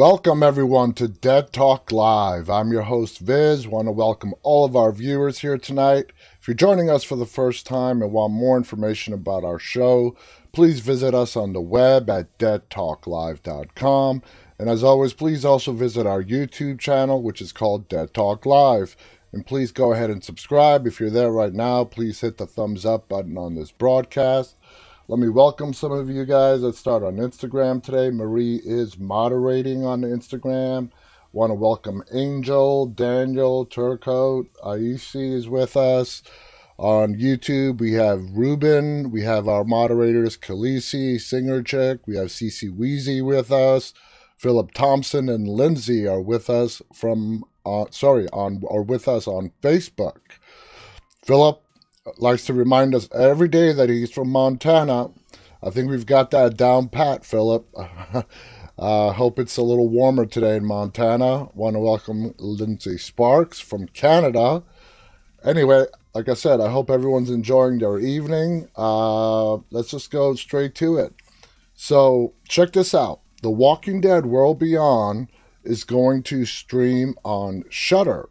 Welcome everyone to Dead Talk Live. I'm your host Viz. Want to welcome all of our viewers here tonight. If you're joining us for the first time and want more information about our show, please visit us on the web at deadtalklive.com. And as always, please also visit our YouTube channel, which is called Dead Talk Live. And please go ahead and subscribe. If you're there right now, please hit the thumbs up button on this broadcast. Let me welcome some of you guys. Let's start on Instagram today. Marie is moderating on Instagram. Want to welcome Angel, Daniel, Turcoat, Aisi is with us. On YouTube, we have Ruben. We have our moderators, Khaleesi, Singer Chick. We have CC Weezy with us. Philip Thompson and Lindsay are with us from, uh, sorry, on are with us on Facebook. Philip, likes to remind us every day that he's from Montana. I think we've got that down pat, Philip. uh, hope it's a little warmer today in Montana. Want to welcome Lindsay Sparks from Canada. Anyway, like I said, I hope everyone's enjoying their evening. Uh, let's just go straight to it. So, check this out The Walking Dead World Beyond is going to stream on Shudder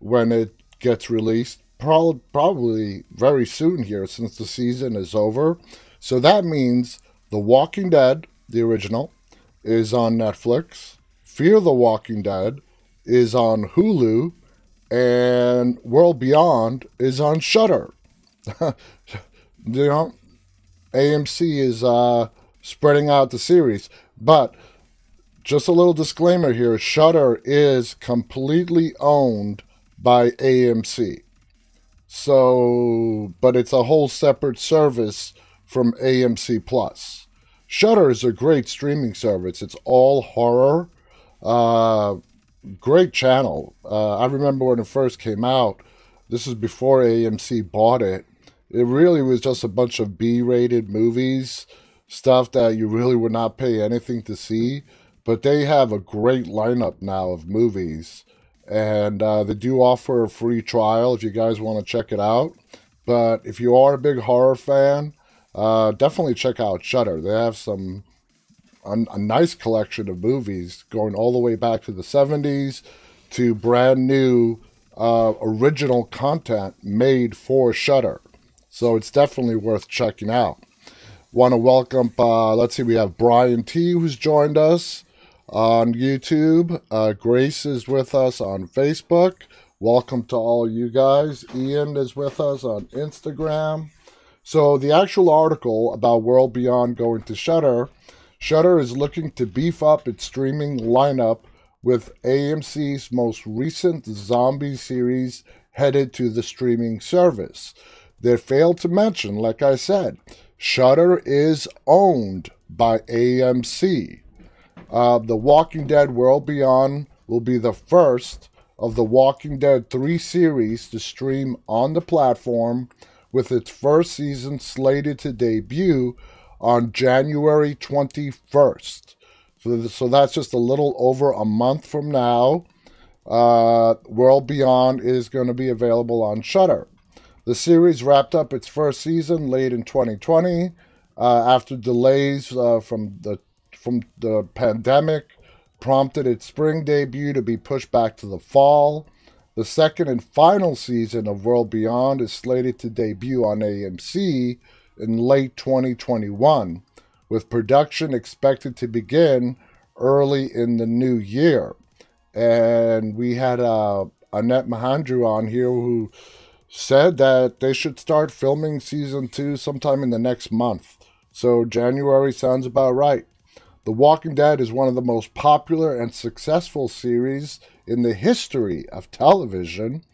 when it gets released pro- probably very soon here since the season is over. So that means The Walking Dead, the original, is on Netflix. Fear the Walking Dead is on Hulu, and World Beyond is on Shudder. you know, AMC is uh, spreading out the series, but just a little disclaimer here: Shudder is completely owned by AMC. So, but it's a whole separate service from AMC Plus. Shudder is a great streaming service. It's all horror. Uh, great channel. Uh, I remember when it first came out. This is before AMC bought it. It really was just a bunch of B-rated movies, stuff that you really would not pay anything to see. But they have a great lineup now of movies and uh, they do offer a free trial if you guys want to check it out. But if you are a big horror fan, uh, definitely check out Shudder. They have some a, a, nice collection of movies going all the way back to the 70s to brand new uh, original content made for Shudder. So it's definitely worth checking out. Want to welcome, uh, let's see, we have Brian T who's joined us on YouTube. Uh, Grace is with us on Facebook. Welcome to all you guys. Ian is with us on Instagram. So, the actual article about World Beyond going to Shudder, Shudder is looking to beef up its streaming lineup with AMC's most recent zombie series headed to the streaming service. They failed to mention, like I said, Shudder is owned by AMC. Uh, the Walking Dead World Beyond will be the first of the Walking Dead 3 series to stream on the platform, with its first season slated to debut on January 21st. So, so that's just a little over a month from now. Uh, World Beyond is going to be available on Shudder. The series wrapped up its first season late in 2020 uh, after delays uh, from the from the pandemic prompted its spring debut to be pushed back to the fall. The second and final season of World Beyond is slated to debut on AMC in late 2021, with production expected to begin early in the new year. And we had uh, Annet Mahendru on here who said that they should start filming season two sometime in the next month. So January sounds about right. The Walking Dead is one of the most popular and successful series in the history of television,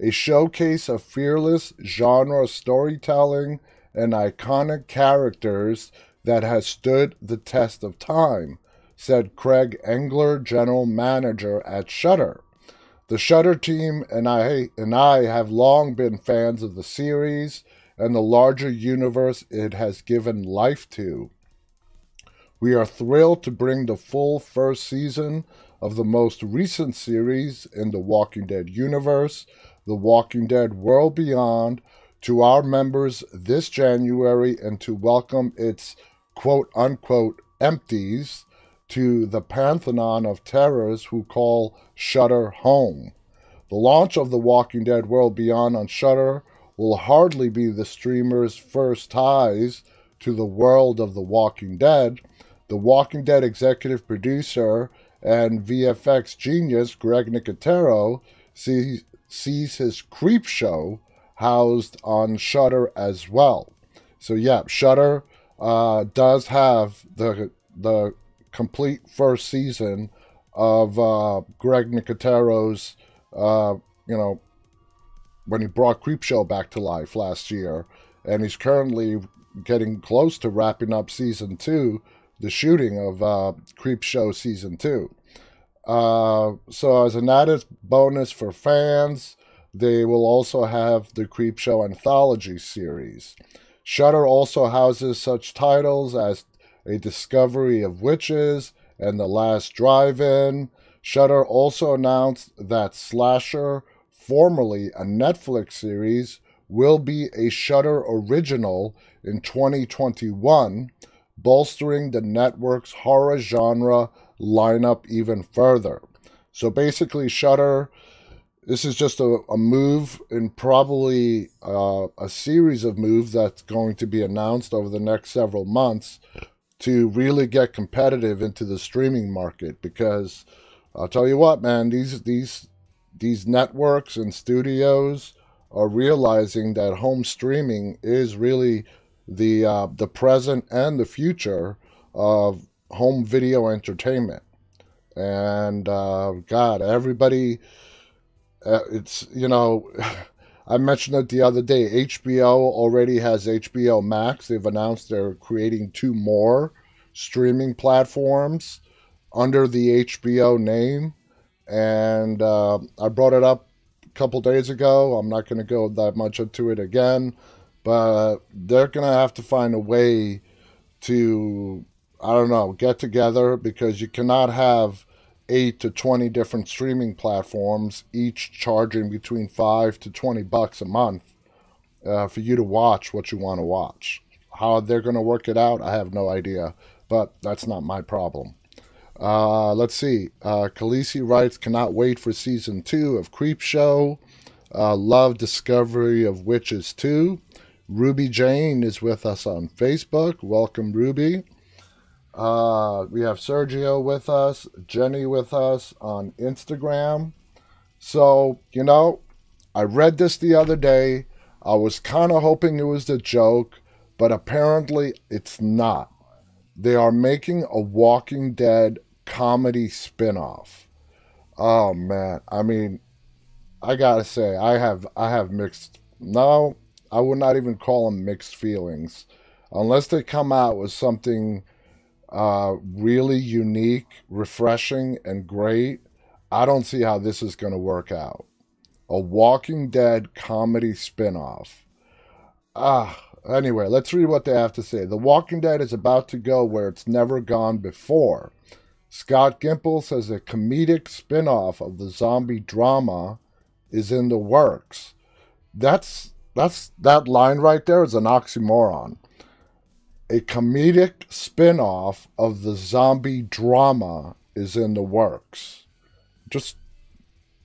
a showcase of fearless genre storytelling and iconic characters that has stood the test of time, said Craig Engler, general manager at Shudder. The Shudder team and I and I have long been fans of the series and the larger universe it has given life to. We are thrilled to bring the full first season of the most recent series in the Walking Dead universe, The Walking Dead World Beyond, to our members this January and to welcome its quote unquote empties to the pantheon of terrors who call Shudder home. The launch of The Walking Dead World Beyond on Shudder will hardly be the streamer's first ties to the world of The Walking Dead. The Walking Dead executive producer and VFX genius Greg Nicotero sees, his Creepshow housed on Shudder as well. So yeah, Shudder uh, does have the the complete first season of uh, Greg Nicotero's, uh, you know, when he brought Creepshow back to life last year, and he's currently getting close to wrapping up season two, the shooting of uh, Creepshow season two. Uh, so as an added bonus for fans, they will also have the Creepshow anthology series. Shudder also houses such titles as A Discovery of Witches and The Last Drive-In. Shudder also announced that Slasher, formerly a Netflix series, will be a Shudder original in 2021, bolstering the network's horror genre lineup even further. So basically, Shudder this is just a, a move and probably uh, a series of moves that's going to be announced over the next several months to really get competitive into the streaming market because I'll tell you what man these these these networks and studios are realizing that home streaming is really the uh, the present and the future of home video entertainment and uh, god everybody uh, it's you know, I mentioned it the other day. HBO already has HBO Max. They've announced they're creating two more streaming platforms under the HBO name, and uh, I brought it up a couple days ago. I'm not going to go that much into it again, but they're going to have to find a way to I don't know get together because you cannot have 8 to 20 different streaming platforms, each charging between 5 to 20 bucks a month uh, for you to watch what you want to watch. How they're going to work it out, I have no idea, but that's not my problem. Uh, let's see. Uh, Khaleesi writes, cannot wait for season two of Creepshow. Uh, love Discovery of Witches 2. Ruby Jane is with us on Facebook. Welcome, Ruby. Uh, we have Sergio with us, Jenny with us on Instagram. So, you know, I read this the other day. I was kind of hoping it was a joke, but apparently it's not. They are making a Walking Dead comedy spin-off. Oh man, I mean, I gotta say, I have I have mixed. No, I would not even call them mixed feelings, unless they come out with something uh, really unique, refreshing, and great. I don't see how this is going to work out. A Walking Dead comedy spinoff. Ah, anyway, let's read what they have to say. The Walking Dead is about to go where it's never gone before. Scott Gimple says a comedic spinoff of the zombie drama is in the works. That's that's that line right there is an oxymoron a comedic spin off of the zombie drama is in the works. Just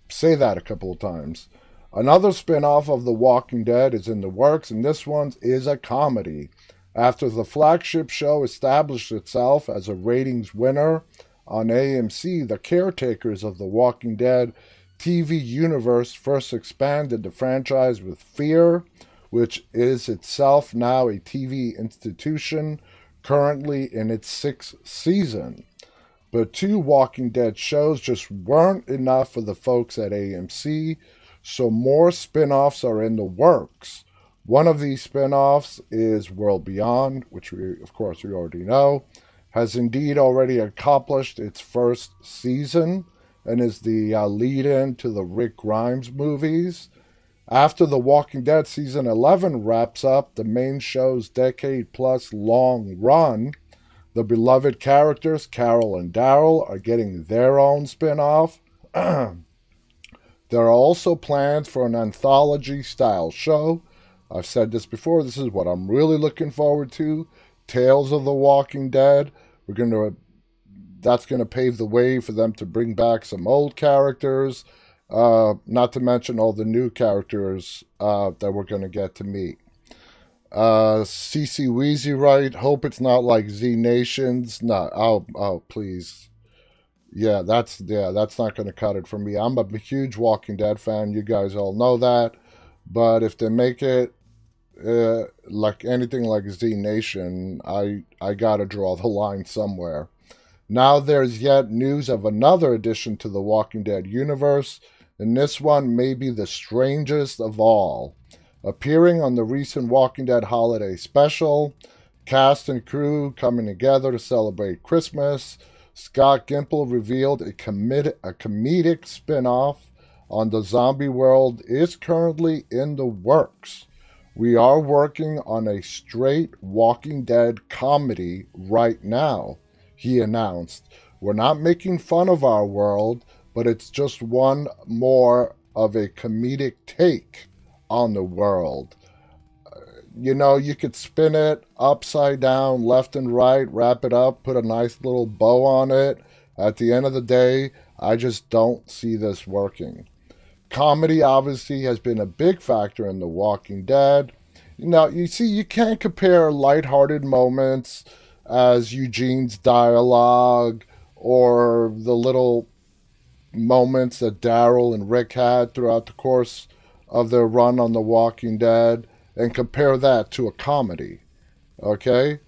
say that a couple of times. Another spin off of The Walking Dead is in the works, and this one is a comedy. After the flagship show established itself as a ratings winner on AMC, the caretakers of The Walking Dead TV universe first expanded the franchise with Fear, which is itself now a TV institution, currently in its sixth season. But two Walking Dead shows just weren't enough for the folks at AMC, so more spin offs are in the works. One of these spin offs is World Beyond, which we, of course, we already know, has indeed already accomplished its first season and is the uh, lead in to the Rick Grimes movies. After The Walking Dead season 11 wraps up the main show's decade plus long run, the beloved characters Carol and Daryl are getting their own spin off. there are also plans for an anthology style show. I've said this before, this is what I'm really looking forward to Tales of the Walking Dead. We're going to that's going to pave the way for them to bring back some old characters, uh, not to mention all the new characters uh, that we're going to get to meet. Uh, CC Weezy right. Hope it's not like Z Nations. No, oh, oh, please. Yeah, that's yeah, that's not going to cut it for me. I'm a huge Walking Dead fan. You guys all know that. But if they make it uh, like anything like Z Nation, I I gotta draw the line somewhere. Now there's yet news of another addition to the Walking Dead universe, and this one may be the strangest of all. Appearing on the recent Walking Dead holiday special, cast and crew coming together to celebrate Christmas, Scott Gimple revealed a, comedi- a comedic spin off on the zombie world is currently in the works. We are working on a straight Walking Dead comedy right now, he announced. We're not making fun of our world, but it's just one more of a comedic take on the world. Uh, you know, you could spin it upside down, left and right, wrap it up, put a nice little bow on it. At the end of the day, I just don't see this working. Comedy obviously has been a big factor in The Walking Dead. Now, you see, you can't compare lighthearted moments as Eugene's dialogue or the little moments that Daryl and Rick had throughout the course of their run on The Walking Dead and compare that to a comedy. Okay?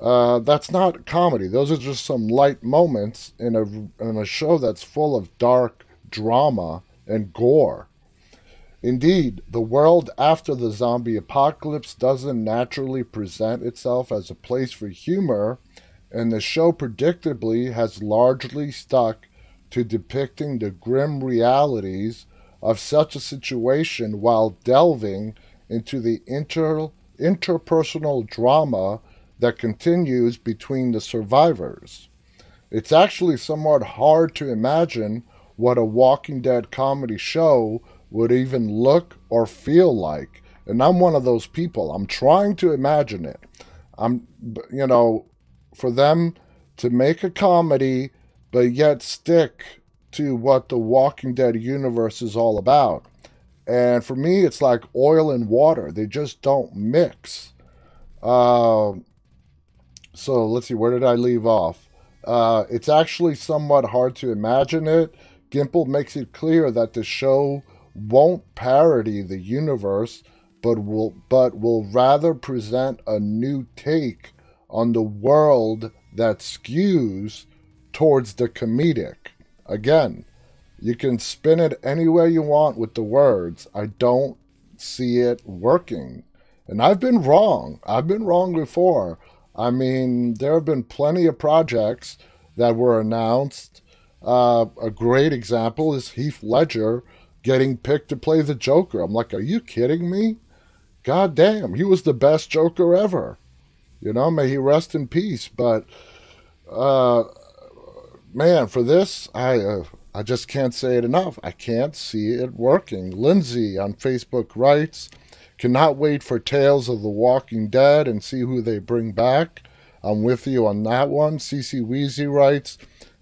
Uh, that's not comedy. Those are just some light moments in a, in a show that's full of dark drama and gore. Indeed, the world after the zombie apocalypse doesn't naturally present itself as a place for humor, and the show predictably has largely stuck to depicting the grim realities of such a situation while delving into the inter- interpersonal drama that continues between the survivors. It's actually somewhat hard to imagine what a Walking Dead comedy show would even look or feel like. And I'm one of those people. I'm trying to imagine it. I'm, you know, for them to make a comedy, but yet stick to what the Walking Dead universe is all about. And for me, it's like oil and water. They just don't mix. Uh, so let's see, where did I leave off? Uh, it's actually somewhat hard to imagine it Gimple makes it clear that the show won't parody the universe, but will but will rather present a new take on the world that skews towards the comedic. Again, you can spin it any way you want with the words. I don't see it working. And I've been wrong. I've been wrong before. I mean, there have been plenty of projects that were announced uh, a great example is Heath Ledger getting picked to play the Joker. I'm like, are you kidding me? God damn, he was the best Joker ever. You know, may he rest in peace. But, uh, man, for this, I, uh, I just can't say it enough. I can't see it working. Lindsay on Facebook writes, cannot wait for Tales of the Walking Dead and see who they bring back. I'm with you on that one. CC Weezy writes,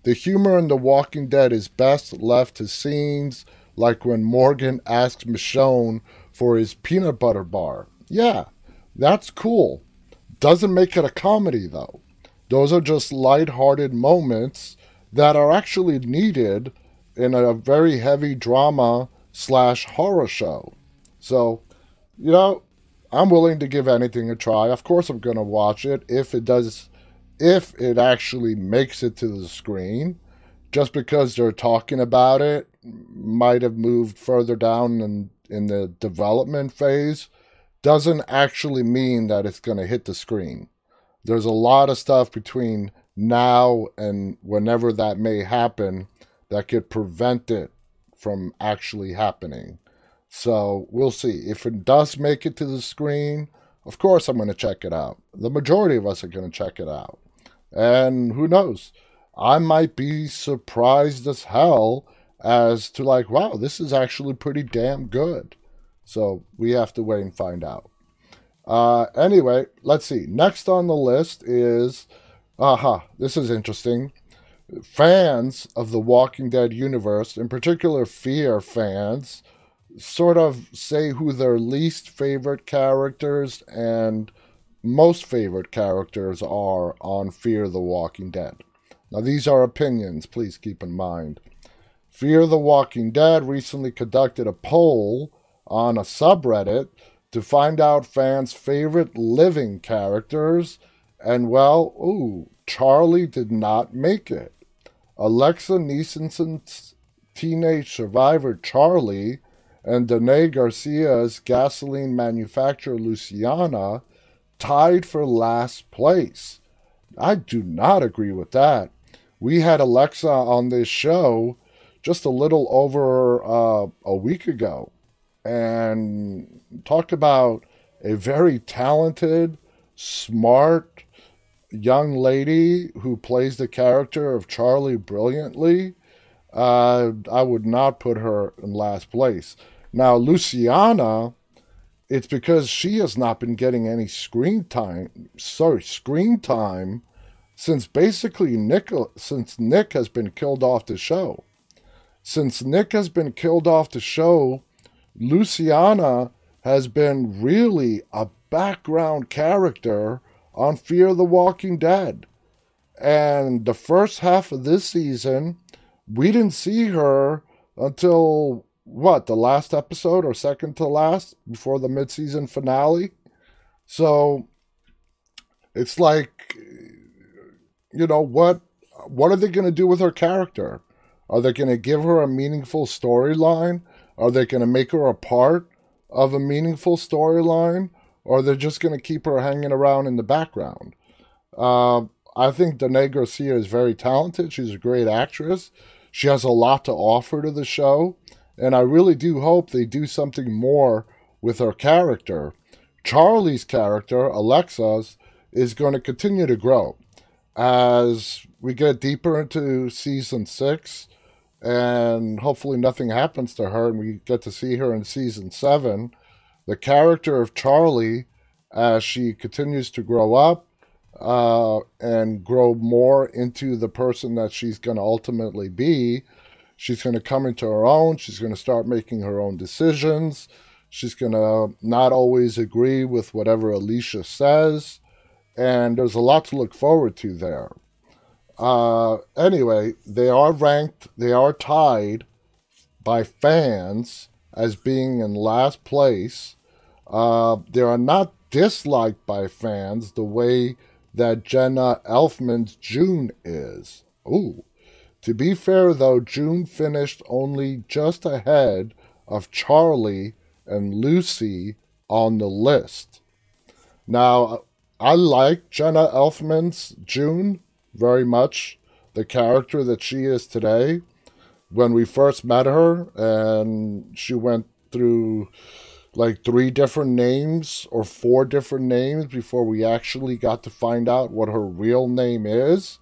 the humor in The Walking Dead is best left to scenes like when Morgan asks Michonne for his peanut butter bar. Yeah, that's cool. Doesn't make it a comedy, though. Those are just light-hearted moments that are actually needed in a very heavy drama slash horror show. So, you know, I'm willing to give anything a try. Of course, I'm going to watch it if it does if it actually makes it to the screen. Just because they're talking about it might have moved further down in, in the development phase doesn't actually mean that it's going to hit the screen. There's a lot of stuff between now and whenever that may happen that could prevent it from actually happening. So we'll see. If it does make it to the screen, of course I'm going to check it out. The majority of us are going to check it out. And who knows? I might be surprised as hell as to like, wow, this is actually pretty damn good. So we have to wait and find out. Uh, anyway, let's see. Next on the list is, aha, this is interesting. fans of the Walking Dead universe, in particular Fear fans, sort of say who their least favorite characters and most favorite characters are on Fear the Walking Dead. Now, these are opinions, please keep in mind. Fear the Walking Dead recently conducted a poll on a subreddit to find out fans' favorite living characters, and well, ooh, Charlie did not make it. Alexa Nisenson's teenage survivor Charlie and Danay Garcia's gasoline manufacturer Luciana tied for last place. I do not agree with that. We had Alexa on this show just a little over uh, a week ago and talked about a very talented, smart young lady who plays the character of Charlie brilliantly. Uh, I would not put her in last place. Now, Luciana, it's because she has not been getting any screen time. Sorry, screen time since basically Nick since Nick has been killed off the show. Since Nick has been killed off the show, Luciana has been really a background character on Fear the Walking Dead. And the first half of this season, we didn't see her until what, the last episode or second to last before the midseason finale. So it's like you know what what are they going to do with her character? Are they going to give her a meaningful storyline? Are they going to make her a part of a meaningful storyline? Or are they're just going to keep her hanging around in the background? Uh, I think Danay Garcia is very talented. She's a great actress. She has a lot to offer to the show. And I really do hope they do something more with her character. Charlie's character, Alexa's, is going to continue to grow as we get deeper into season six, and hopefully nothing happens to her, and we get to see her in season seven. The character of Charlie, as she continues to grow up uh, and grow more into the person that she's going to ultimately be, she's going to come into her own. She's going to start making her own decisions. She's going to not always agree with whatever Alicia says and there's a lot to look forward to there. Uh, anyway, they are ranked, they are tied by fans as being in last place. Uh, they are not disliked by fans the way that Jenna Elfman's June is. Ooh. To be fair, though, June finished only just ahead of Charlie and Lucy on the list. Now, I like Jenna Elfman's June very much, the character that she is today. When we first met her, and she went through like three different names or four different names before we actually got to find out what her real name is.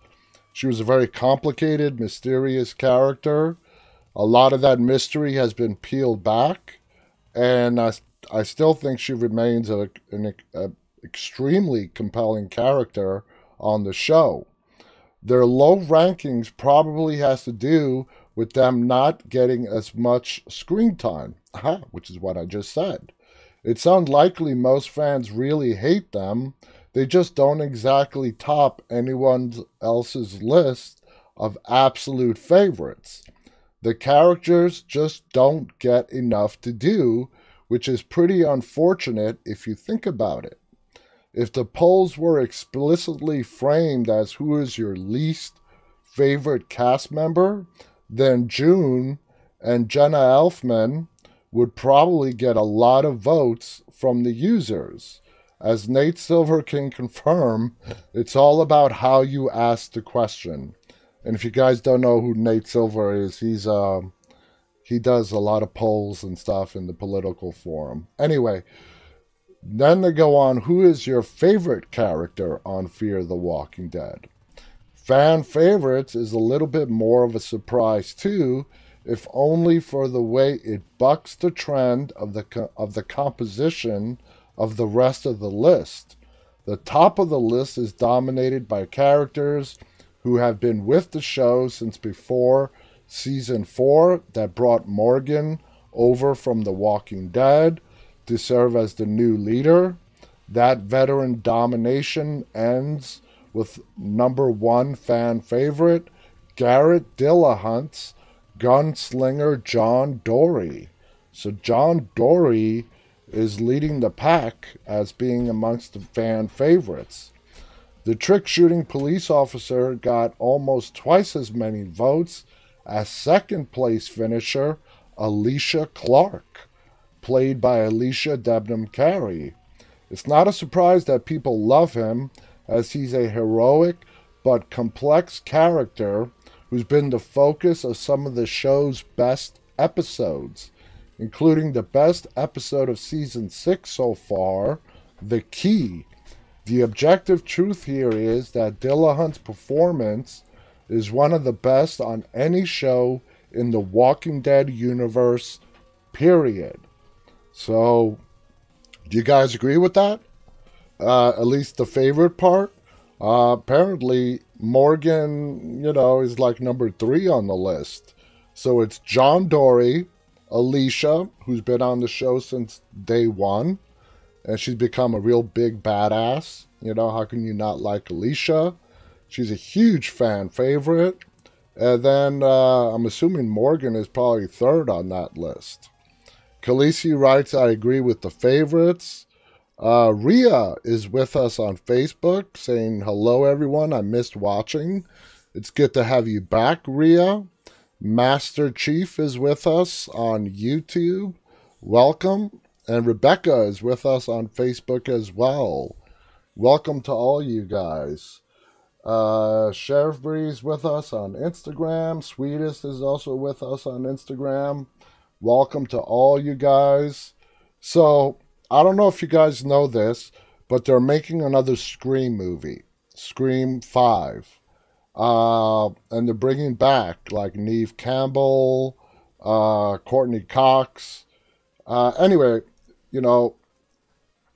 She was a very complicated, mysterious character. A lot of that mystery has been peeled back, and I, I still think she remains a, an, a, extremely compelling character on the show. Their low rankings probably has to do with them not getting as much screen time, which is what I just said. It's unlikely most fans really hate them. They just don't exactly top anyone else's list of absolute favorites. The characters just don't get enough to do, which is pretty unfortunate if you think about it. If the polls were explicitly framed as who is your least favorite cast member, then June and Jenna Elfman would probably get a lot of votes from the users. As Nate Silver can confirm, it's all about how you ask the question. And if you guys don't know who Nate Silver is, he's uh, he does a lot of polls and stuff in the political forum. Anyway, then they go on who is your favorite character on Fear the Walking Dead? Fan favorites is a little bit more of a surprise too, if only for the way it bucks the trend of the of the composition of the rest of the list. The top of the list is dominated by characters who have been with the show since before season 4 that brought Morgan over from The Walking Dead to serve as the new leader. That veteran domination ends with number one fan favorite, Garrett Dillahunt's gunslinger John Dorie. So John Dorie is leading the pack as being amongst the fan favorites. The trick shooting police officer got almost twice as many votes as second place finisher Alicia Clark, played by Alycia Debnam Carey. It's not a surprise that people love him, as he's a heroic but complex character who's been the focus of some of the show's best episodes, including the best episode of season 6 so far, The Key. The objective truth here is that Dillahunt's performance is one of the best on any show in the Walking Dead universe, period. So, do you guys agree with that? Uh, at least the favorite part? Uh, apparently, Morgan, you know, is like number three on the list. So it's John Dorie, Alicia, who's been on the show since day one, and she's become a real big badass. You know, how can you not like Alicia? She's a huge fan favorite. And then uh, I'm assuming Morgan is probably third on that list. Khaleesi writes, I agree with the favorites. Uh, Ria is with us on Facebook saying, Hello, everyone. I missed watching. It's good to have you back, Ria. Master Chief is with us on YouTube. Welcome. And Rebecca is with us on Facebook as well. Welcome to all you guys. Uh, Sheriff Breeze with us on Instagram. Sweetest is also with us on Instagram. Welcome to all you guys. So, I don't know if you guys know this, but they're making another Scream movie, Scream 5. Uh, and they're bringing back like Neve Campbell, uh, Courteney Cox. Uh, anyway, you know,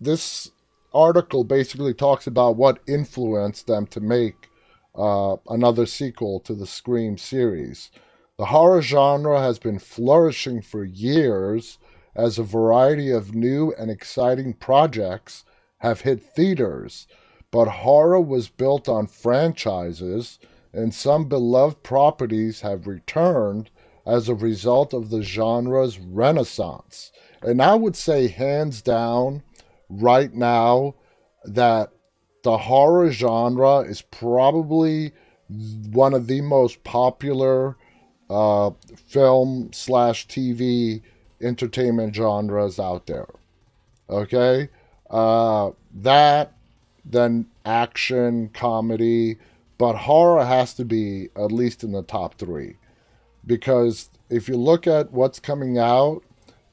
this article basically talks about what influenced them to make uh, another sequel to the Scream series. The horror genre has been flourishing for years as a variety of new and exciting projects have hit theaters, but horror was built on franchises, and some beloved properties have returned as a result of the genre's renaissance. And I would say, hands down, right now that the horror genre is probably one of the most popular uh, film slash TV entertainment genres out there. Okay, uh, that then action comedy, but horror has to be at least in the top three because if you look at what's coming out,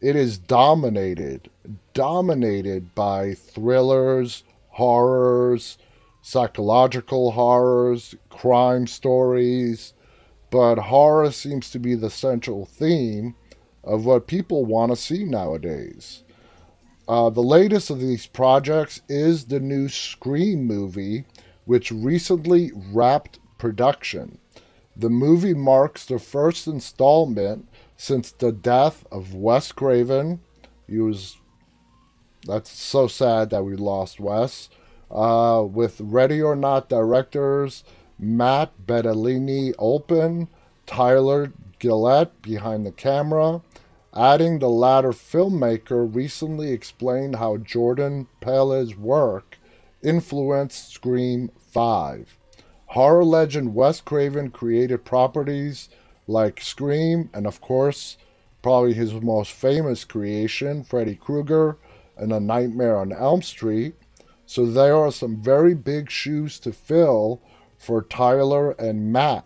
it is dominated dominated by thrillers, horrors, psychological horrors, crime stories, but horror seems to be the central theme of what people want to see nowadays. Uh, the latest of these projects is the new Scream movie, which recently wrapped production. The movie marks the first installment since the death of Wes Craven. He was that's so sad that we lost Wes. Uh, with Ready or Not directors Matt Bettinelli-Olpin, Tyler Gillett behind the camera. Adding the latter filmmaker recently explained how Jordan Peele's work influenced Scream 5. Horror legend Wes Craven created properties like Scream and, of course, probably his most famous creation, Freddy Krueger, and A Nightmare on Elm Street. So there are some very big shoes to fill for Tyler and Matt,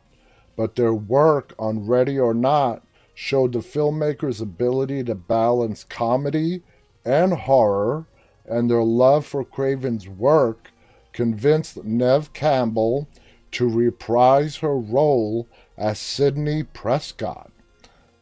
but their work on Ready or Not showed the filmmaker's ability to balance comedy and horror, and their love for Craven's work convinced Neve Campbell to reprise her role as Sidney Prescott.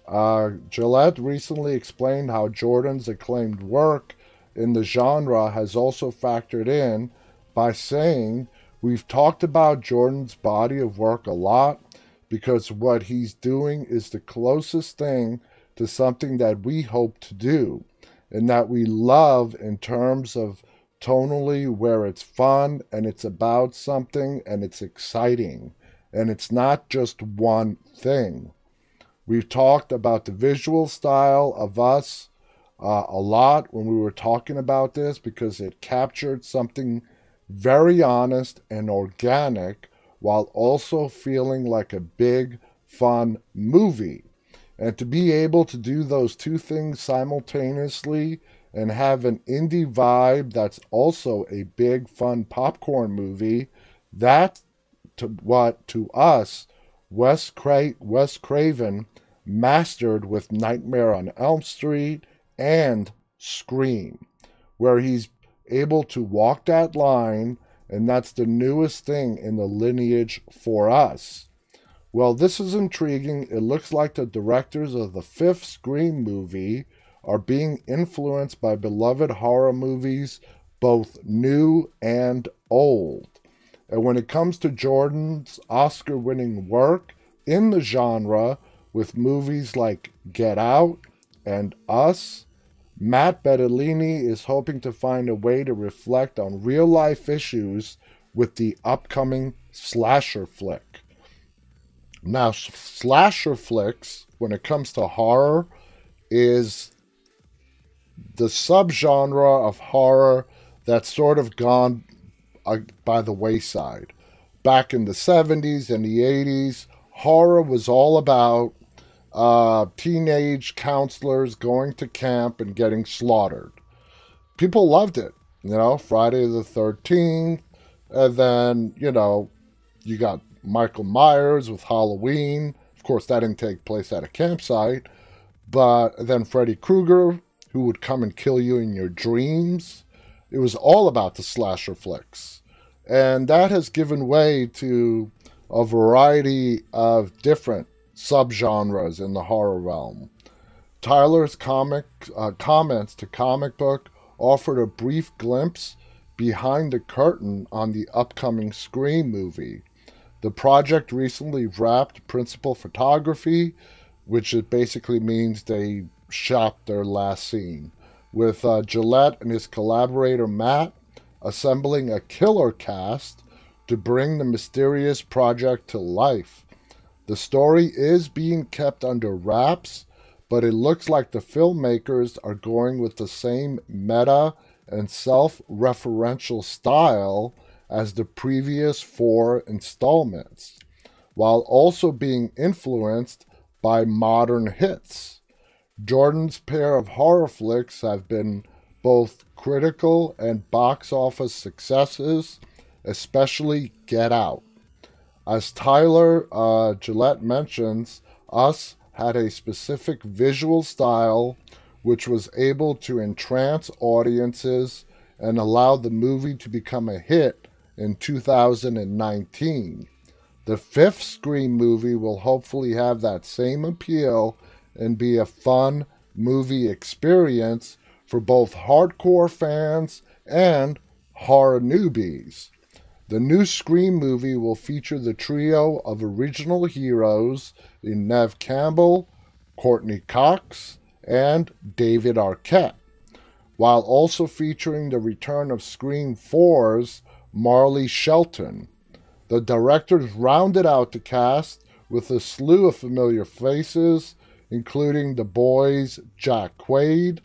Uh, Gillett recently explained how Jordan's acclaimed work in the genre has also factored in by saying We've talked about Jordan's body of work a lot because what he's doing is the closest thing to something that we hope to do and that we love in terms of tonally where it's fun and it's about something and it's exciting and it's not just one thing. We've talked about the visual style of us uh, a lot when we were talking about this because it captured something very honest and organic while also feeling like a big, fun movie. And to be able to do those two things simultaneously and have an indie vibe that's also a big, fun popcorn movie, that to what to us Wes, Cra- Wes Craven mastered with Nightmare on Elm Street and Scream, where he's able to walk that line, and that's the newest thing in the lineage for us. Well, this is intriguing. It looks like the directors of the fifth Scream movie are being influenced by beloved horror movies, both new and old. And when it comes to Jordan's Oscar winning work in the genre with movies like Get Out and Us, Matt Bettinelli is hoping to find a way to reflect on real life issues with the upcoming slasher flick. Now, slasher flicks, when it comes to horror, is the subgenre of horror that's sort of gone uh, by the wayside. Back in the 70s and the 80s, horror was all about uh, teenage counselors going to camp and getting slaughtered. People loved it. You know, Friday the 13th. And then, you know, you got Michael Myers with Halloween. Of course, that didn't take place at a campsite. But then Freddy Krueger, who would come and kill you in your dreams. It was all about the slasher flicks. And that has given way to a variety of different subgenres in the horror realm. Tyler's comic uh, comments to comic book offered a brief glimpse behind the curtain on the upcoming Scream movie. The project recently wrapped principal photography, which it basically means they shot their last scene, with uh, Gillett and his collaborator Matt assembling a killer cast to bring the mysterious project to life. The story is being kept under wraps, but it looks like the filmmakers are going with the same meta and self referential style as the previous four installments, while also being influenced by modern hits. Jordan's pair of horror flicks have been both critical and box office successes, especially Get Out. As Tyler uh, Gillett mentions, Us had a specific visual style which was able to entrance audiences and allow the movie to become a hit in 2019. The fifth Scream movie will hopefully have that same appeal and be a fun movie experience for both hardcore fans and horror newbies. The new Scream movie will feature the trio of original heroes in Neve Campbell, Courteney Cox, and David Arquette, while also featuring the return of Scream 4's Marley Shelton. The directors rounded out the cast with a slew of familiar faces, including the boys Jack Quaid,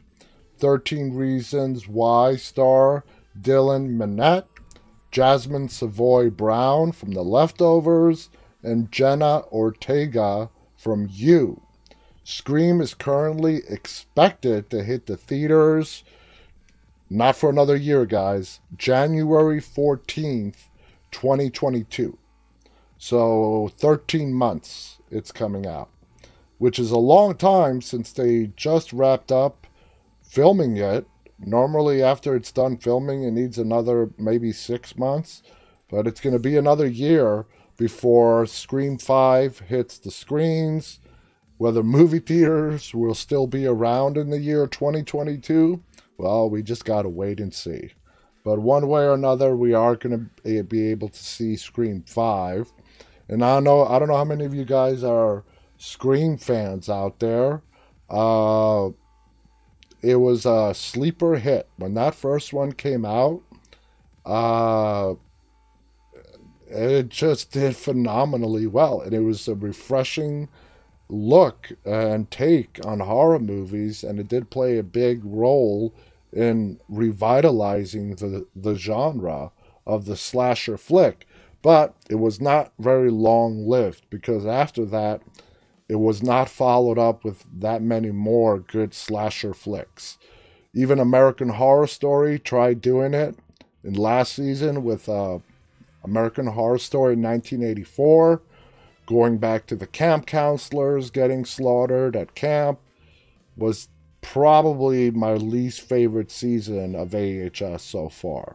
13 Reasons Why star Dylan Minnette, Jasmine Savoy Brown from The Leftovers, and Jenna Ortega from You. Scream is currently expected to hit the theaters, not for another year, guys, January 14th, 2022. So 13 months it's coming out, which is a long time since they just wrapped up filming it Normally, after it's done filming, it needs another maybe six months, but it's going to be another year before Scream 5 hits the screens. Whether movie theaters will still be around in the year 2022, well, we just got to wait and see. But one way or another, we are going to be able to see Scream 5. And I know, I don't know how many of you guys are Scream fans out there. Uh, it was a sleeper hit when that first one came out. Uh, it just did phenomenally well, and it was a refreshing look and take on horror movies, and it did play a big role in revitalizing the the genre of the slasher flick. But it was not very long lived because after that, it was not followed up with that many more good slasher flicks. Even American Horror Story tried doing it in last season with uh, American Horror Story 1984, going back to the camp counselors getting slaughtered at camp, was probably my least favorite season of AHS so far.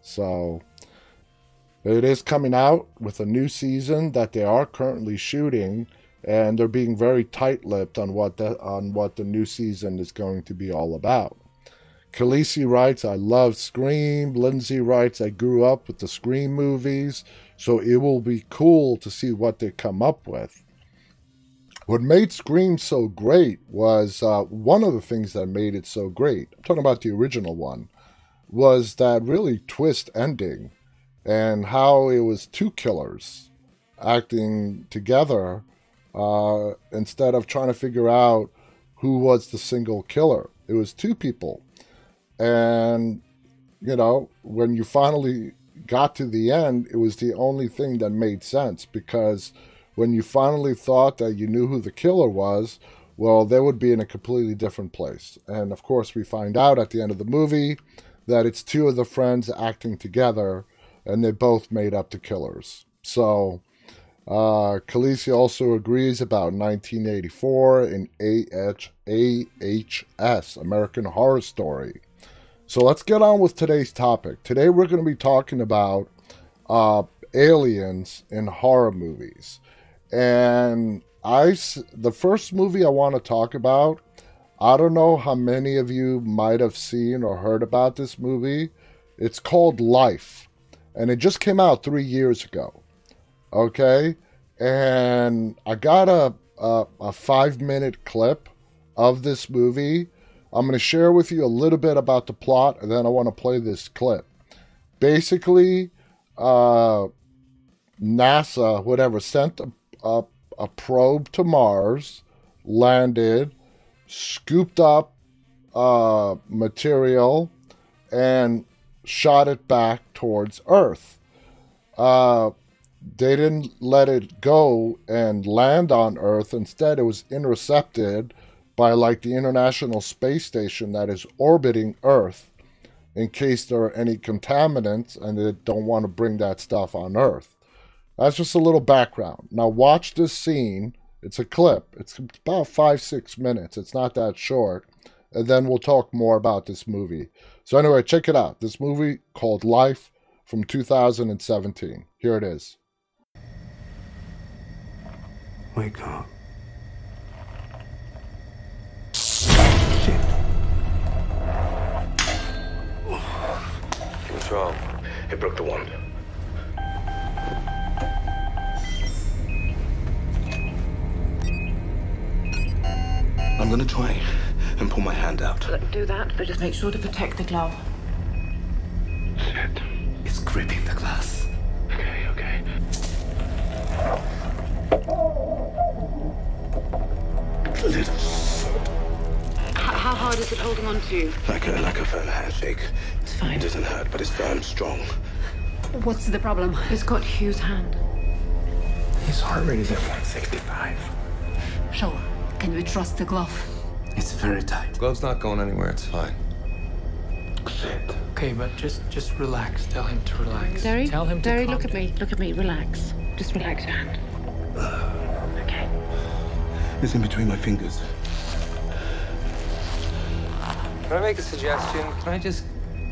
So it is coming out with a new season that they are currently shooting and they're being very tight-lipped on what the on what the new season is going to be all about. Khaleesi writes, I love Scream. Lindsay writes, I grew up with the Scream movies, so it will be cool to see what they come up with. What made Scream so great was uh, one of the things that made it so great. I'm talking about the original one, was that really twist ending and how it was two killers acting together uh, instead of trying to figure out who was the single killer. It was two people and, you know, when you finally got to the end, it was the only thing that made sense because when you finally thought that you knew who the killer was, well, they would be in a completely different place. And of course, we find out at the end of the movie that it's two of the friends acting together and they both made up the killers. So, uh, Khaleesi also agrees about 1984 in AHS, American Horror Story. So let's get on with today's topic. Today we're going to be talking about uh, aliens in horror movies. And I, the first movie I want to talk about, I don't know how many of you might have seen or heard about this movie. It's called Life. And it just came out three years ago. Okay? And I got a, a, a five minute clip of this movie I'm going to share with you a little bit about the plot, and then I want to play this clip. Basically, uh, NASA, whatever, sent a, a, a probe to Mars, landed, scooped up uh, material, and shot it back towards Earth. Uh, they didn't let it go and land on Earth. Instead, it was intercepted by like the International Space Station that is orbiting Earth in case there are any contaminants and they don't want to bring that stuff on Earth. That's just a little background. Now watch this scene. It's a clip. It's about five, six minutes. It's not that short. And then we'll talk more about this movie. So anyway, check it out. This movie called Life from 2017. Here it is. Wake up. wrong? It broke the wand. I'm gonna try and pull my hand out. Do that, but just make sure to protect the glove. Is it holding on to you? Like a like a firm handshake. It's fine. It doesn't hurt, but it's firm, strong. What's the problem? He's got Hugh's hand. His heart rate is at 165. Sure. Can we trust the glove? It's very tight. Glove's not going anywhere. It's fine. Sit. Okay, but just just relax. Tell him to relax. Derry? Tell him to Derry, calm look at me. Look at me. Relax. Just relax your hand. Okay. It's in between my fingers. Can I make a suggestion? Can I just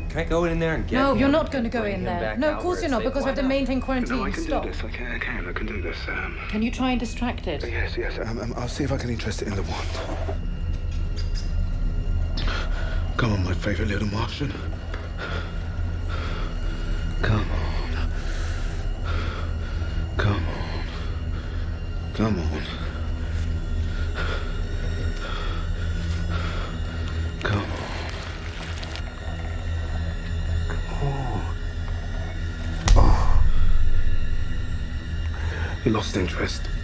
can I go in there and get No, him you're not going to go in there. No, of course you're not, because we have to safe? Why not? maintain quarantine. No, I can Stop. do this. I can. I can. I can do this. Um. Can you try and distract it? Yes, yes. Um, um, I'll see if I can interest it in the wand. Come on, my favorite little Martian. Come on. Come on. Come on. Lost interest.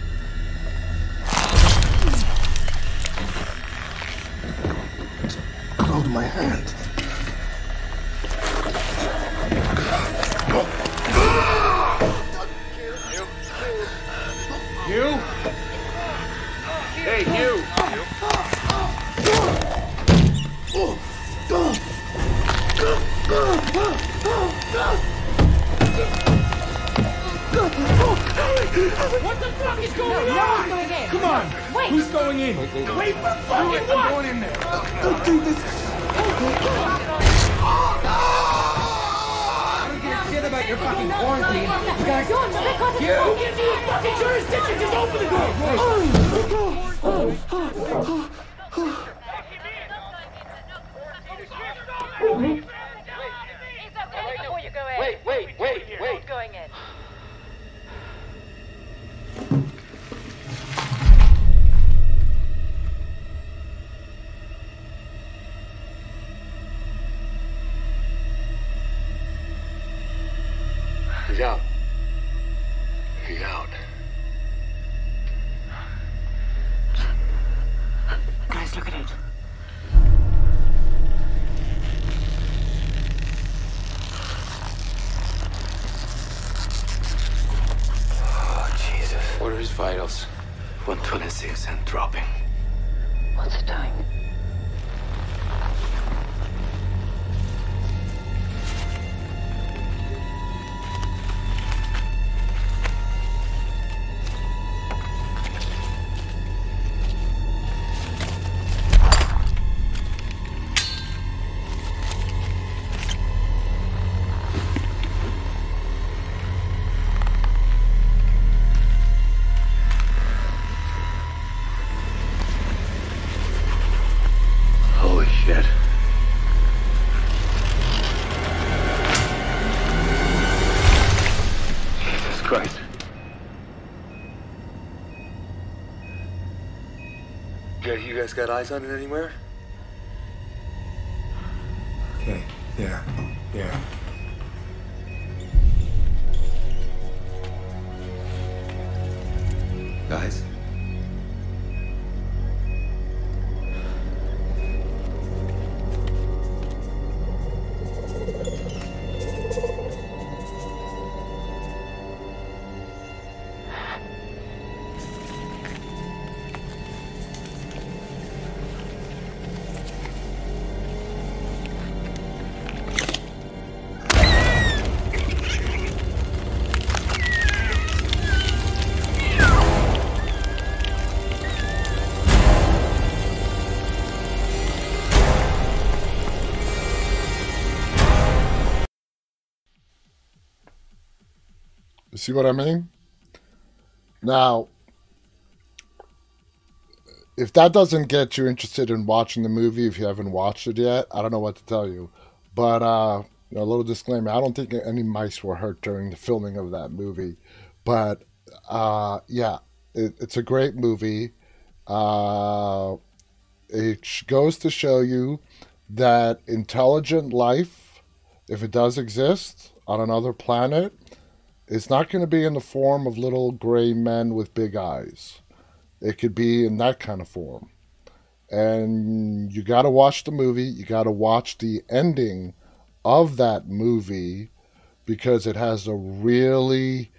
Holy. Jesus Christ. Yeah, you guys got eyes on it anywhere? Okay, there. See what I mean? Now, if that doesn't get you interested in watching the movie, if you haven't watched it yet, I don't know what to tell you. But uh, a little disclaimer: I don't think any mice were hurt during the filming of that movie. But uh, yeah, it, it's a great movie. Uh, it goes to show you that intelligent life, if it does exist on another planet, it's not going to be in the form of little gray men with big eyes. It could be in that kind of form. And you got to watch the movie. You got to watch the ending of that movie because it has a really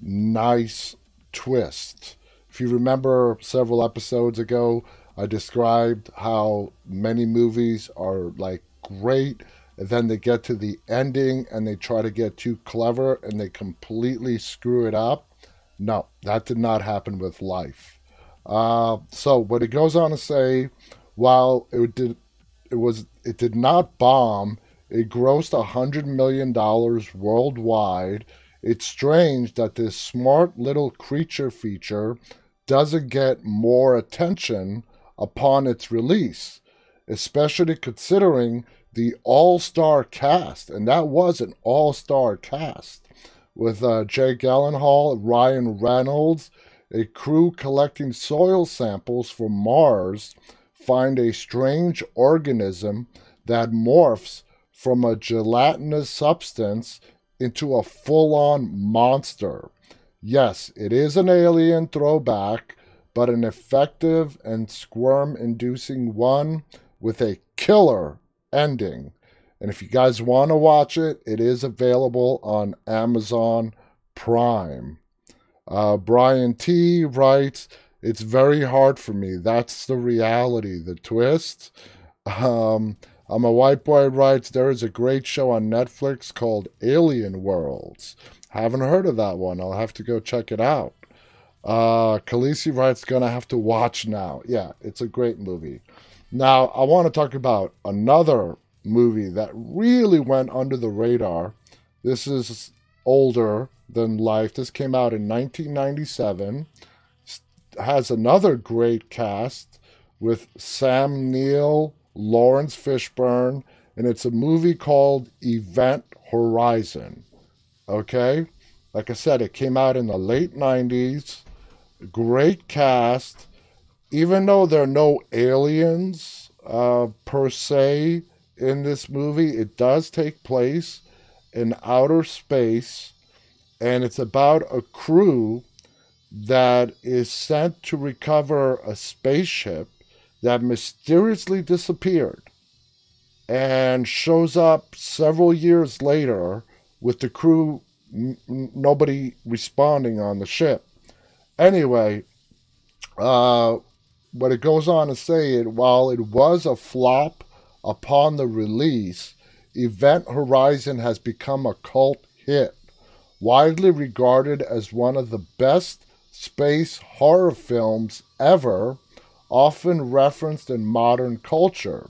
nice twist. If you remember several episodes ago, I described how many movies are like great and then they get to the ending and they try to get too clever and they completely screw it up. No, that did not happen with life. Uh, so what it goes on to say, while it did, it was it did not bomb. It grossed a hundred million dollars worldwide. It's strange that this smart little creature feature doesn't get more attention upon its release, especially considering the all star cast, and that was an all star cast with uh, Jake Gyllenhaal, Ryan Reynolds, a crew collecting soil samples from Mars find a strange organism that morphs from a gelatinous substance into a full on monster. Yes, it is an alien throwback, but an effective and squirm inducing one with a killer ending. And if you guys want to watch it, it is available on Amazon Prime. Uh, Brian T writes, It's very hard for me. That's the reality, the twist. Um, I'm a white boy writes, There is a great show on Netflix called Alien Worlds. Haven't heard of that one. I'll have to go check it out. Uh, Khaleesi writes, Gonna have to watch now. Yeah, it's a great movie. Now, I want to talk about another movie that really went under the radar. This is older than life. This came out in 1997. Has another great cast with Sam Neill, Laurence Fishburne, and it's a movie called Event Horizon. Okay? Like I said, it came out in the late 90s. Great cast. Even though there are no aliens uh, per se, in this movie. It does take place in outer space, and it's about a crew that is sent to recover a spaceship that mysteriously disappeared and shows up several years later with the crew n- nobody responding on the ship anyway uh, what it goes on to say it while it was a flop upon the release, Event Horizon has become a cult hit, widely regarded as one of the best space horror films ever, often referenced in modern culture,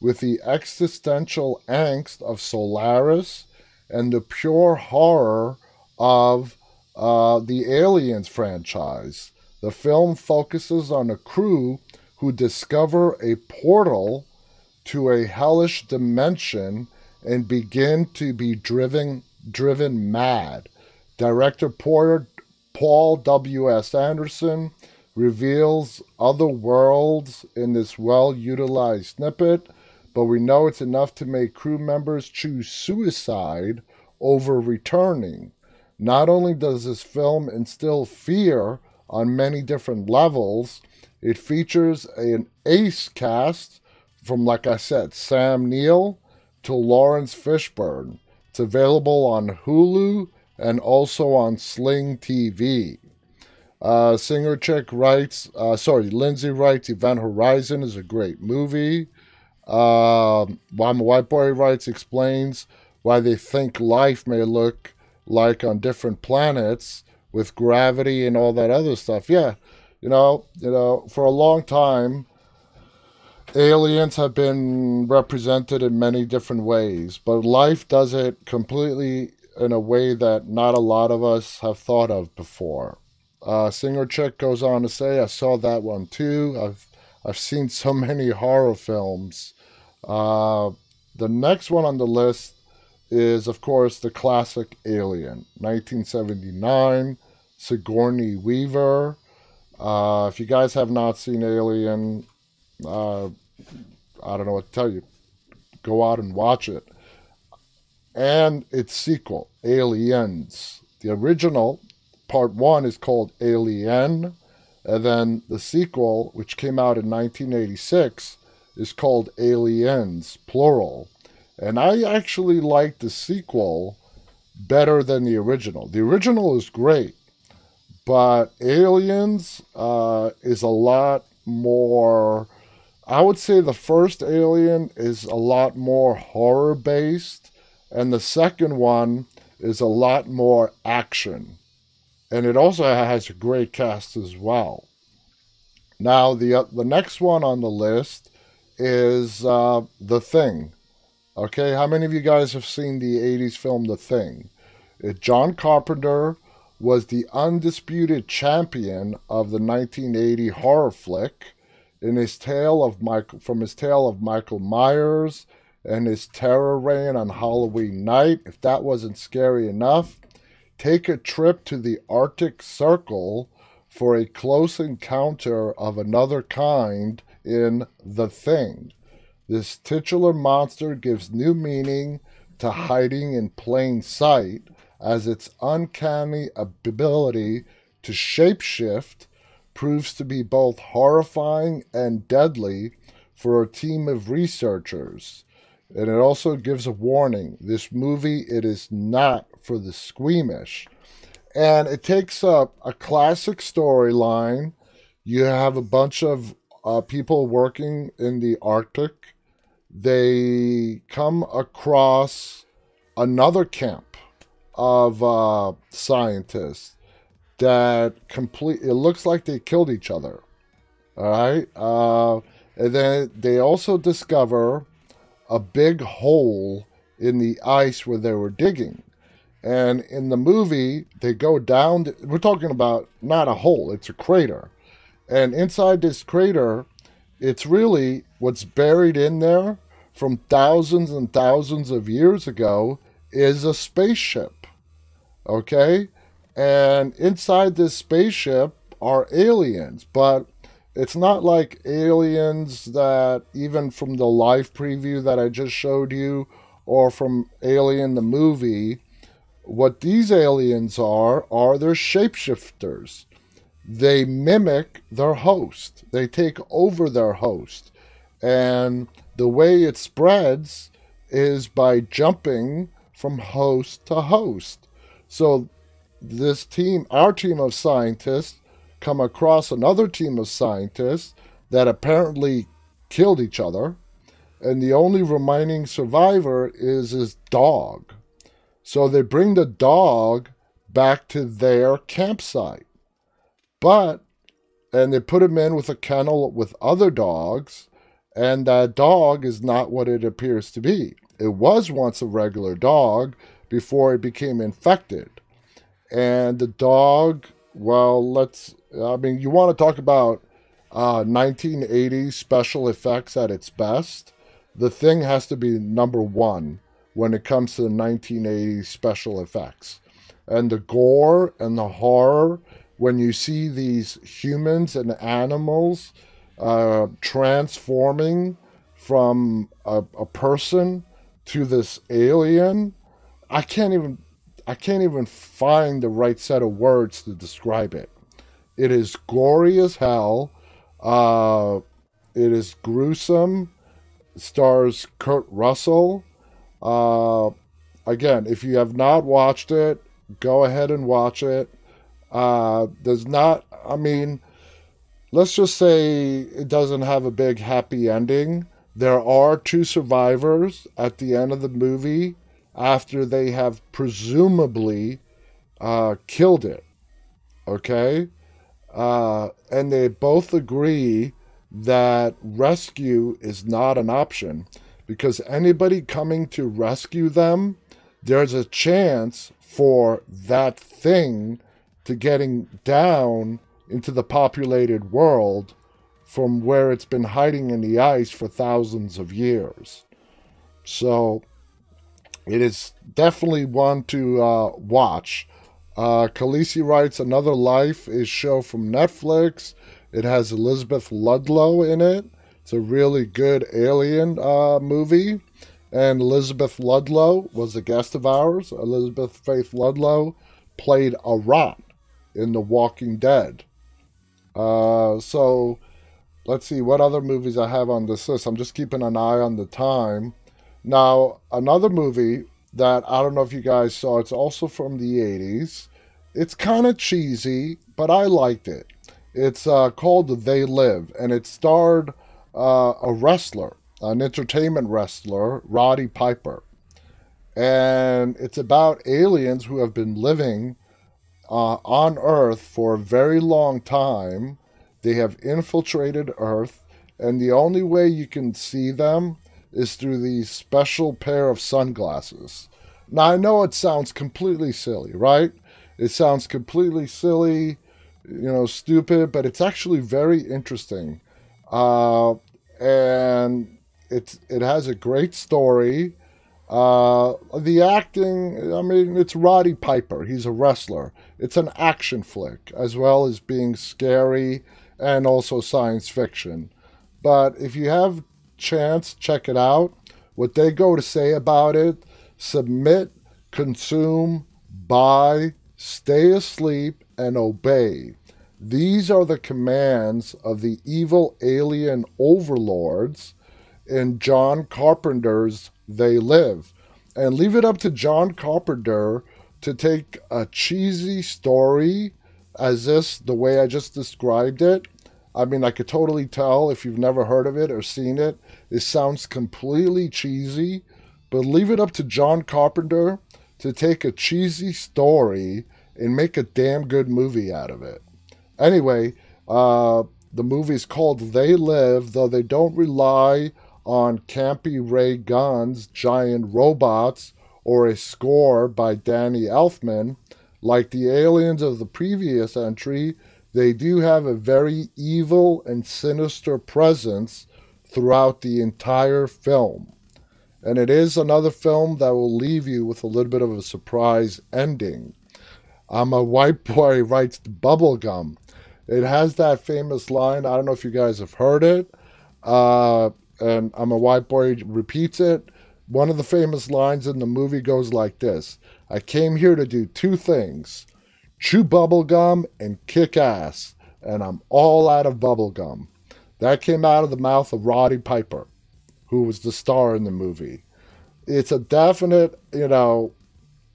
with the existential angst of Solaris and the pure horror of uh, the Aliens franchise. The film focuses on a crew who discover a portal to a hellish dimension and begin to be driven driven mad. Director Porter Paul W.S. Anderson reveals other worlds in this well utilized snippet, but we know it's enough to make crew members choose suicide over returning. Not only does this film instill fear on many different levels, it features an ace cast from, like I said, Sam Neill to Laurence Fishburne. It's available on Hulu and also on Sling TV. Uh, Singer Chick writes, uh, sorry, Lindsay writes, Event Horizon is a great movie. Uh, Why My White Boy writes, explains why they think life may look like on different planets with gravity and all that other stuff. Yeah, you know, you know, for a long time, aliens have been represented in many different ways, but life does it completely in a way that not a lot of us have thought of before. Uh, Singer Chick goes on to say, "I saw that one too. I've I've seen so many horror films." Uh, the next one on the list is, of course, the classic Alien, 1979, Sigourney Weaver. Uh, if you guys have not seen Alien, uh, I don't know what to tell you. Go out and watch it. And its sequel, Aliens. The original, part one, is called Alien. And then the sequel, which came out in 1986, is called Aliens, plural. And I actually like the sequel better than the original. The original is great, but Aliens uh, is a lot more I would say the first Alien is a lot more horror based, and the second one is a lot more action. And it also has a great cast as well. Now, the, uh, the next one on the list is uh, The Thing. Okay, how many of you guys have seen the 80s film The Thing? It, John Carpenter was the undisputed champion of the 1980 horror flick in his tale of Michael from his tale of Michael Myers and his terror reign on Halloween night. If that wasn't scary enough, take a trip to the Arctic Circle for a close encounter of another kind in The Thing. This titular monster gives new meaning to hiding in plain sight as its uncanny ability to shapeshift proves to be both horrifying and deadly for a team of researchers. And it also gives a warning. This movie, it is not for the squeamish. And it takes up a classic storyline. You have a bunch of uh, people working in the Arctic. They come across another camp of uh, scientists that complete. It looks like they killed each other. All right, uh, and then they also discover a big hole in the ice where they were digging. And in the movie, they go down. We're talking about not a hole; it's a crater. And inside this crater, it's really what's buried in there from thousands and thousands of years ago is a spaceship. Okay? And inside this spaceship are aliens, but it's not like aliens that, even from the live preview that I just showed you, or from Alien the movie, what these aliens are, are they're shapeshifters. They mimic their host, they take over their host. And the way it spreads is by jumping from host to host. So this team, our team of scientists, come across another team of scientists that apparently killed each other, and the only remaining survivor is his dog. So they bring the dog back to their campsite. But, and they put him in with a kennel with other dogs, and that dog is not what it appears to be. It was once a regular dog before it became infected. And the dog, well, let's, I mean, you want to talk about uh, 1980s special effects at its best. The thing has to be number one when it comes to the 1980s special effects. And the gore and the horror, when you see these humans and animals uh, transforming from a, a person to this alien, I can't even I can't even find the right set of words to describe it. It is gory as hell. Uh, it is gruesome. It stars Kurt Russell. Uh, again, if you have not watched it, go ahead and watch it. Uh, there's not, I mean, let's just say it doesn't have a big happy ending. There are two survivors at the end of the movie after they have presumably uh, killed it. Okay? Uh, and they both agree that rescue is not an option because anybody coming to rescue them, there's a chance for that thing to getting down into the populated world from where it's been hiding in the ice for thousands of years. So it is definitely one to uh, watch. Uh, Khaleesi writes Another Life is show from Netflix. It has Elizabeth Ludlow in it. It's a really good alien uh, movie. And Elizabeth Ludlow was a guest of ours. Elizabeth Faith Ludlow played Arat in The Walking Dead. Uh, so let's see what other movies I have on this list. I'm just keeping an eye on the time. Now, another movie that I don't know if you guys saw, it's also from the 80s. It's kind of cheesy, but I liked it. It's uh, called They Live, and it starred uh, a wrestler, an entertainment wrestler, Roddy Piper. And it's about aliens who have been living uh, on Earth for a very long time. They have infiltrated Earth, and the only way you can see them is through these special pair of sunglasses. Now, I know it sounds completely silly, right? It sounds completely silly, you know, stupid, but it's actually very interesting. Uh, and It's it has a great story. Uh, the acting, I mean, it's Roddy Piper. He's a wrestler. It's an action flick as well as being scary and also science fiction. But if you have chance, check it out. What they go to say about it: submit, consume, buy, stay asleep, and obey. These are the commands of the evil alien overlords in John Carpenter's They Live. And leave it up to John Carpenter to take a cheesy story as this, the way I just described it. I mean, I could totally tell if you've never heard of it or seen it. It sounds completely cheesy, but leave it up to John Carpenter to take a cheesy story and make a damn good movie out of it. Anyway, uh, the movie's called They Live, though they don't rely on campy ray guns, giant robots, or a score by Danny Elfman. Like the aliens of the previous entry, they do have a very evil and sinister presence throughout the entire film. And it is another film that will leave you with a little bit of a surprise ending. I'm a white boy writes bubblegum. It has that famous line. I don't know if you guys have heard it. Uh, and I'm a white boy repeats it. One of the famous lines in the movie goes like this I came here to do two things chew bubblegum and kick ass, and I'm all out of bubblegum. That came out of the mouth of Roddy Piper, who was the star in the movie. It's a definite, you know,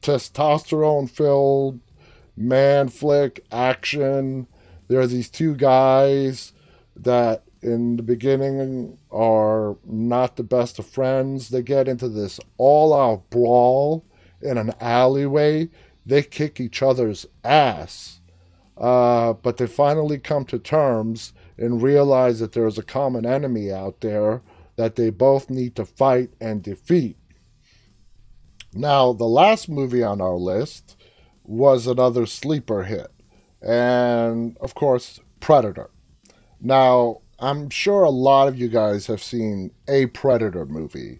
testosterone filled man flick action. There are these two guys that in the beginning are not the best of friends. They get into this all out brawl in an alleyway. They kick each other's ass. Uh, but they finally come to terms and realize that there's a common enemy out there that they both need to fight and defeat. Now, the last movie on our list was another sleeper hit, and of course, Predator. Now, I'm sure a lot of you guys have seen a Predator movie,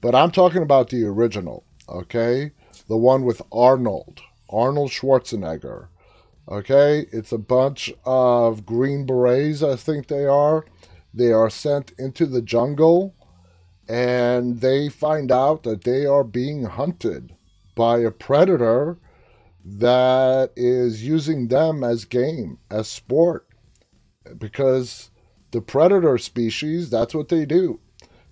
but I'm talking about the original, okay? The one with Arnold, Arnold Schwarzenegger. Okay, it's a bunch of Green Berets, I think they are. They are sent into the jungle and they find out that they are being hunted by a predator that is using them as game, as sport. Because the predator species, that's what they do.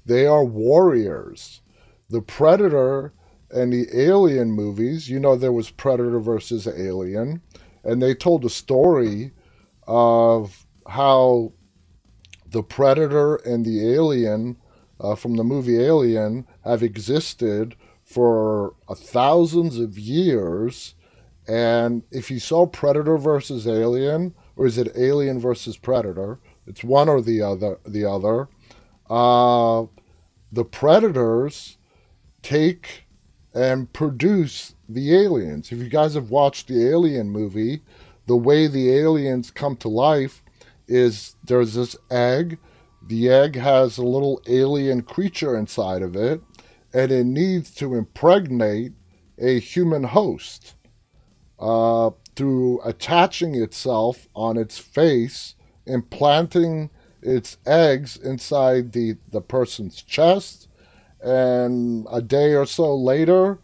They are warriors. The predator and the alien movies, you know, there was Predator versus Alien, and they told a story of how the predator and the alien uh, from the movie Alien have existed for uh, thousands of years. And if you saw Predator versus Alien, or is it Alien versus Predator? It's one or the other. The other. Uh, the predators take and produce the aliens. If you guys have watched the Alien movie, the way the aliens come to life is there's this egg. The egg has a little alien creature inside of it, and it needs to impregnate a human host uh, through attaching itself on its face implanting its eggs inside the, the person's chest. And a day or so later,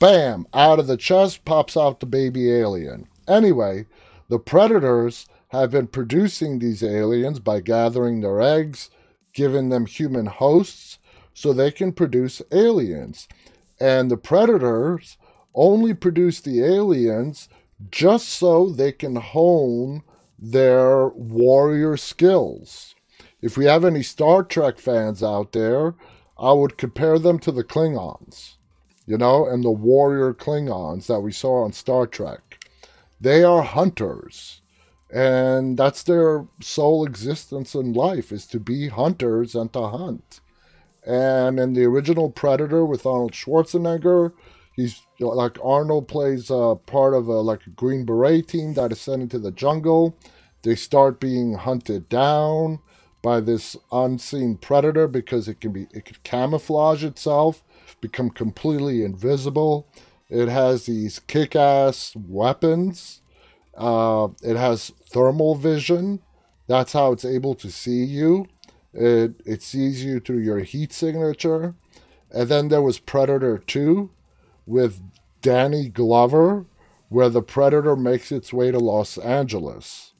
bam, out of the chest pops out the baby alien. Anyway, the predators have been producing these aliens by gathering their eggs, giving them human hosts so they can produce aliens. And the predators only produce the aliens just so they can hone their warrior skills. If we have any Star Trek fans out there, I would compare them to the Klingons, you know, and the warrior Klingons that we saw on Star Trek. They are hunters, and that's their sole existence in life is to be hunters and to hunt. And in the original Predator with Arnold Schwarzenegger, he's like Arnold plays a part of a like a Green Beret team that is sent into the jungle they start being hunted down by this unseen predator because it can be it can camouflage itself, become completely invisible. It has these kick-ass weapons. Uh, it has thermal vision. That's how it's able to see you. It it sees you through your heat signature. And then there was Predator 2 with Danny Glover, where the Predator makes its way to Los Angeles.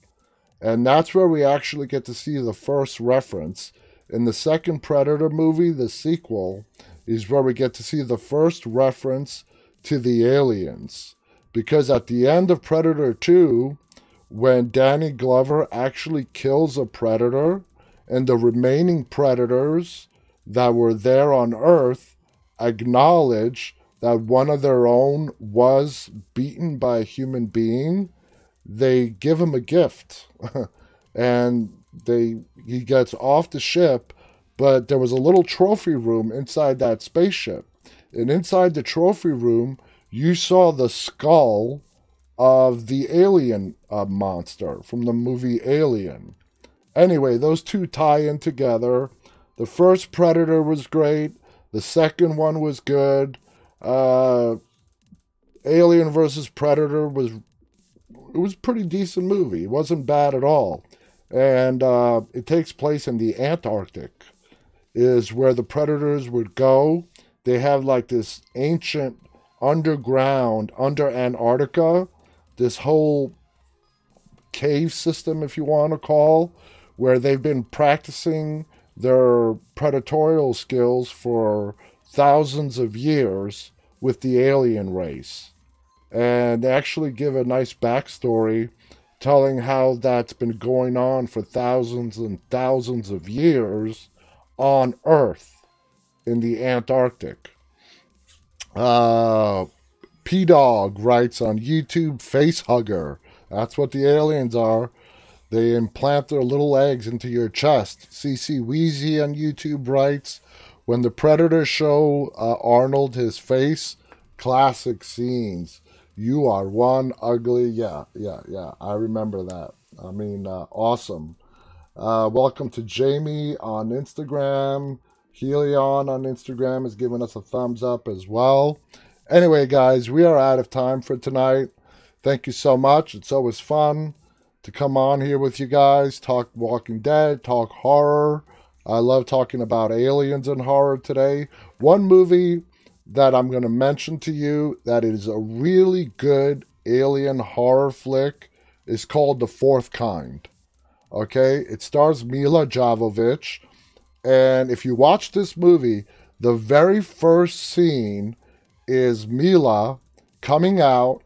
And that's where we actually get to see the first reference. In the second Predator movie, the sequel, is where we get to see the first reference to the aliens. Because at the end of Predator 2, when Danny Glover actually kills a predator, and the remaining predators that were there on Earth acknowledge that one of their own was beaten by a human being, they give him a gift. and they he gets off the ship, but there was a little trophy room inside that spaceship. And inside the trophy room, you saw the skull of the alien uh, monster from the movie Alien. Anyway, those two tie in together. The first Predator was great. The second one was good. Uh, Alien versus Predator was it was a pretty decent movie. It wasn't bad at all, and uh, it takes place in the Antarctic, is where the predators would go. They have like this ancient underground under Antarctica, this whole cave system, if you want to call, where they've been practicing their predatorial skills for thousands of years with the alien race. And actually give a nice backstory telling how that's been going on for thousands and thousands of years on Earth in the Antarctic. Uh, P Dog writes on YouTube, face hugger. That's what the aliens are. They implant their little eggs into your chest. CC Wheezy on YouTube writes, when the predators show uh, Arnold his face, classic scenes. You are one ugly, yeah, yeah, yeah. I remember that. I mean, uh, awesome. Uh, welcome to Jamie on Instagram. Helion on Instagram is giving us a thumbs up as well. Anyway, guys, we are out of time for tonight. Thank you so much. It's always fun to come on here with you guys, talk Walking Dead, talk horror. I love talking about aliens and horror today. One movie that I'm going to mention to you that is a really good alien horror flick is called The Fourth Kind. Okay, it stars Milla Jovovich. And if you watch this movie, the very first scene is Mila coming out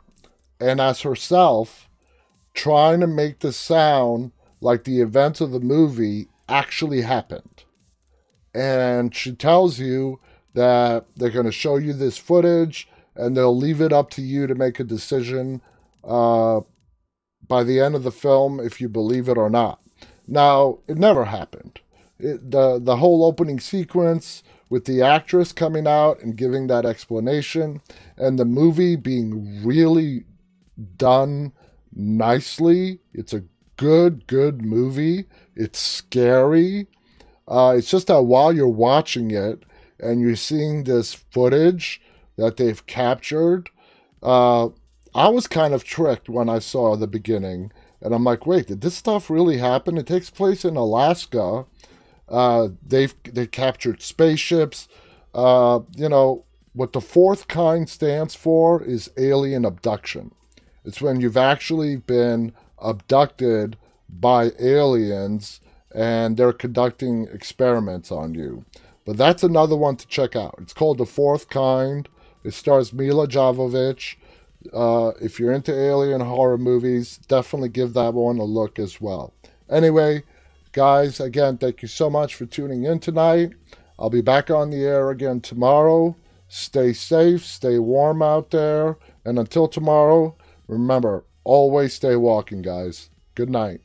and as herself trying to make the sound like the events of the movie actually happened. And she tells you that they're going to show you this footage and they'll leave it up to you to make a decision uh, by the end of the film if you believe it or not. Now, it never happened. It, the the whole opening sequence with the actress coming out and giving that explanation and the movie being really done nicely. It's a good, good movie. It's scary. Uh, it's just that while you're watching it and you're seeing this footage that they've captured, uh, I was kind of tricked when I saw the beginning. And I'm like, wait, did this stuff really happen? It takes place in Alaska. Uh, they've they captured spaceships. Uh, you know what the fourth kind stands for is alien abduction. It's when you've actually been abducted by aliens and they're conducting experiments on you. But that's another one to check out. It's called The Fourth Kind. It stars Milla Jovovich. Uh, if you're into alien horror movies, definitely give that one a look as well. Anyway, guys, again, thank you so much for tuning in tonight. I'll be back on the air again tomorrow. Stay safe, stay warm out there. And until tomorrow, remember, Always stay walking, guys. Good night.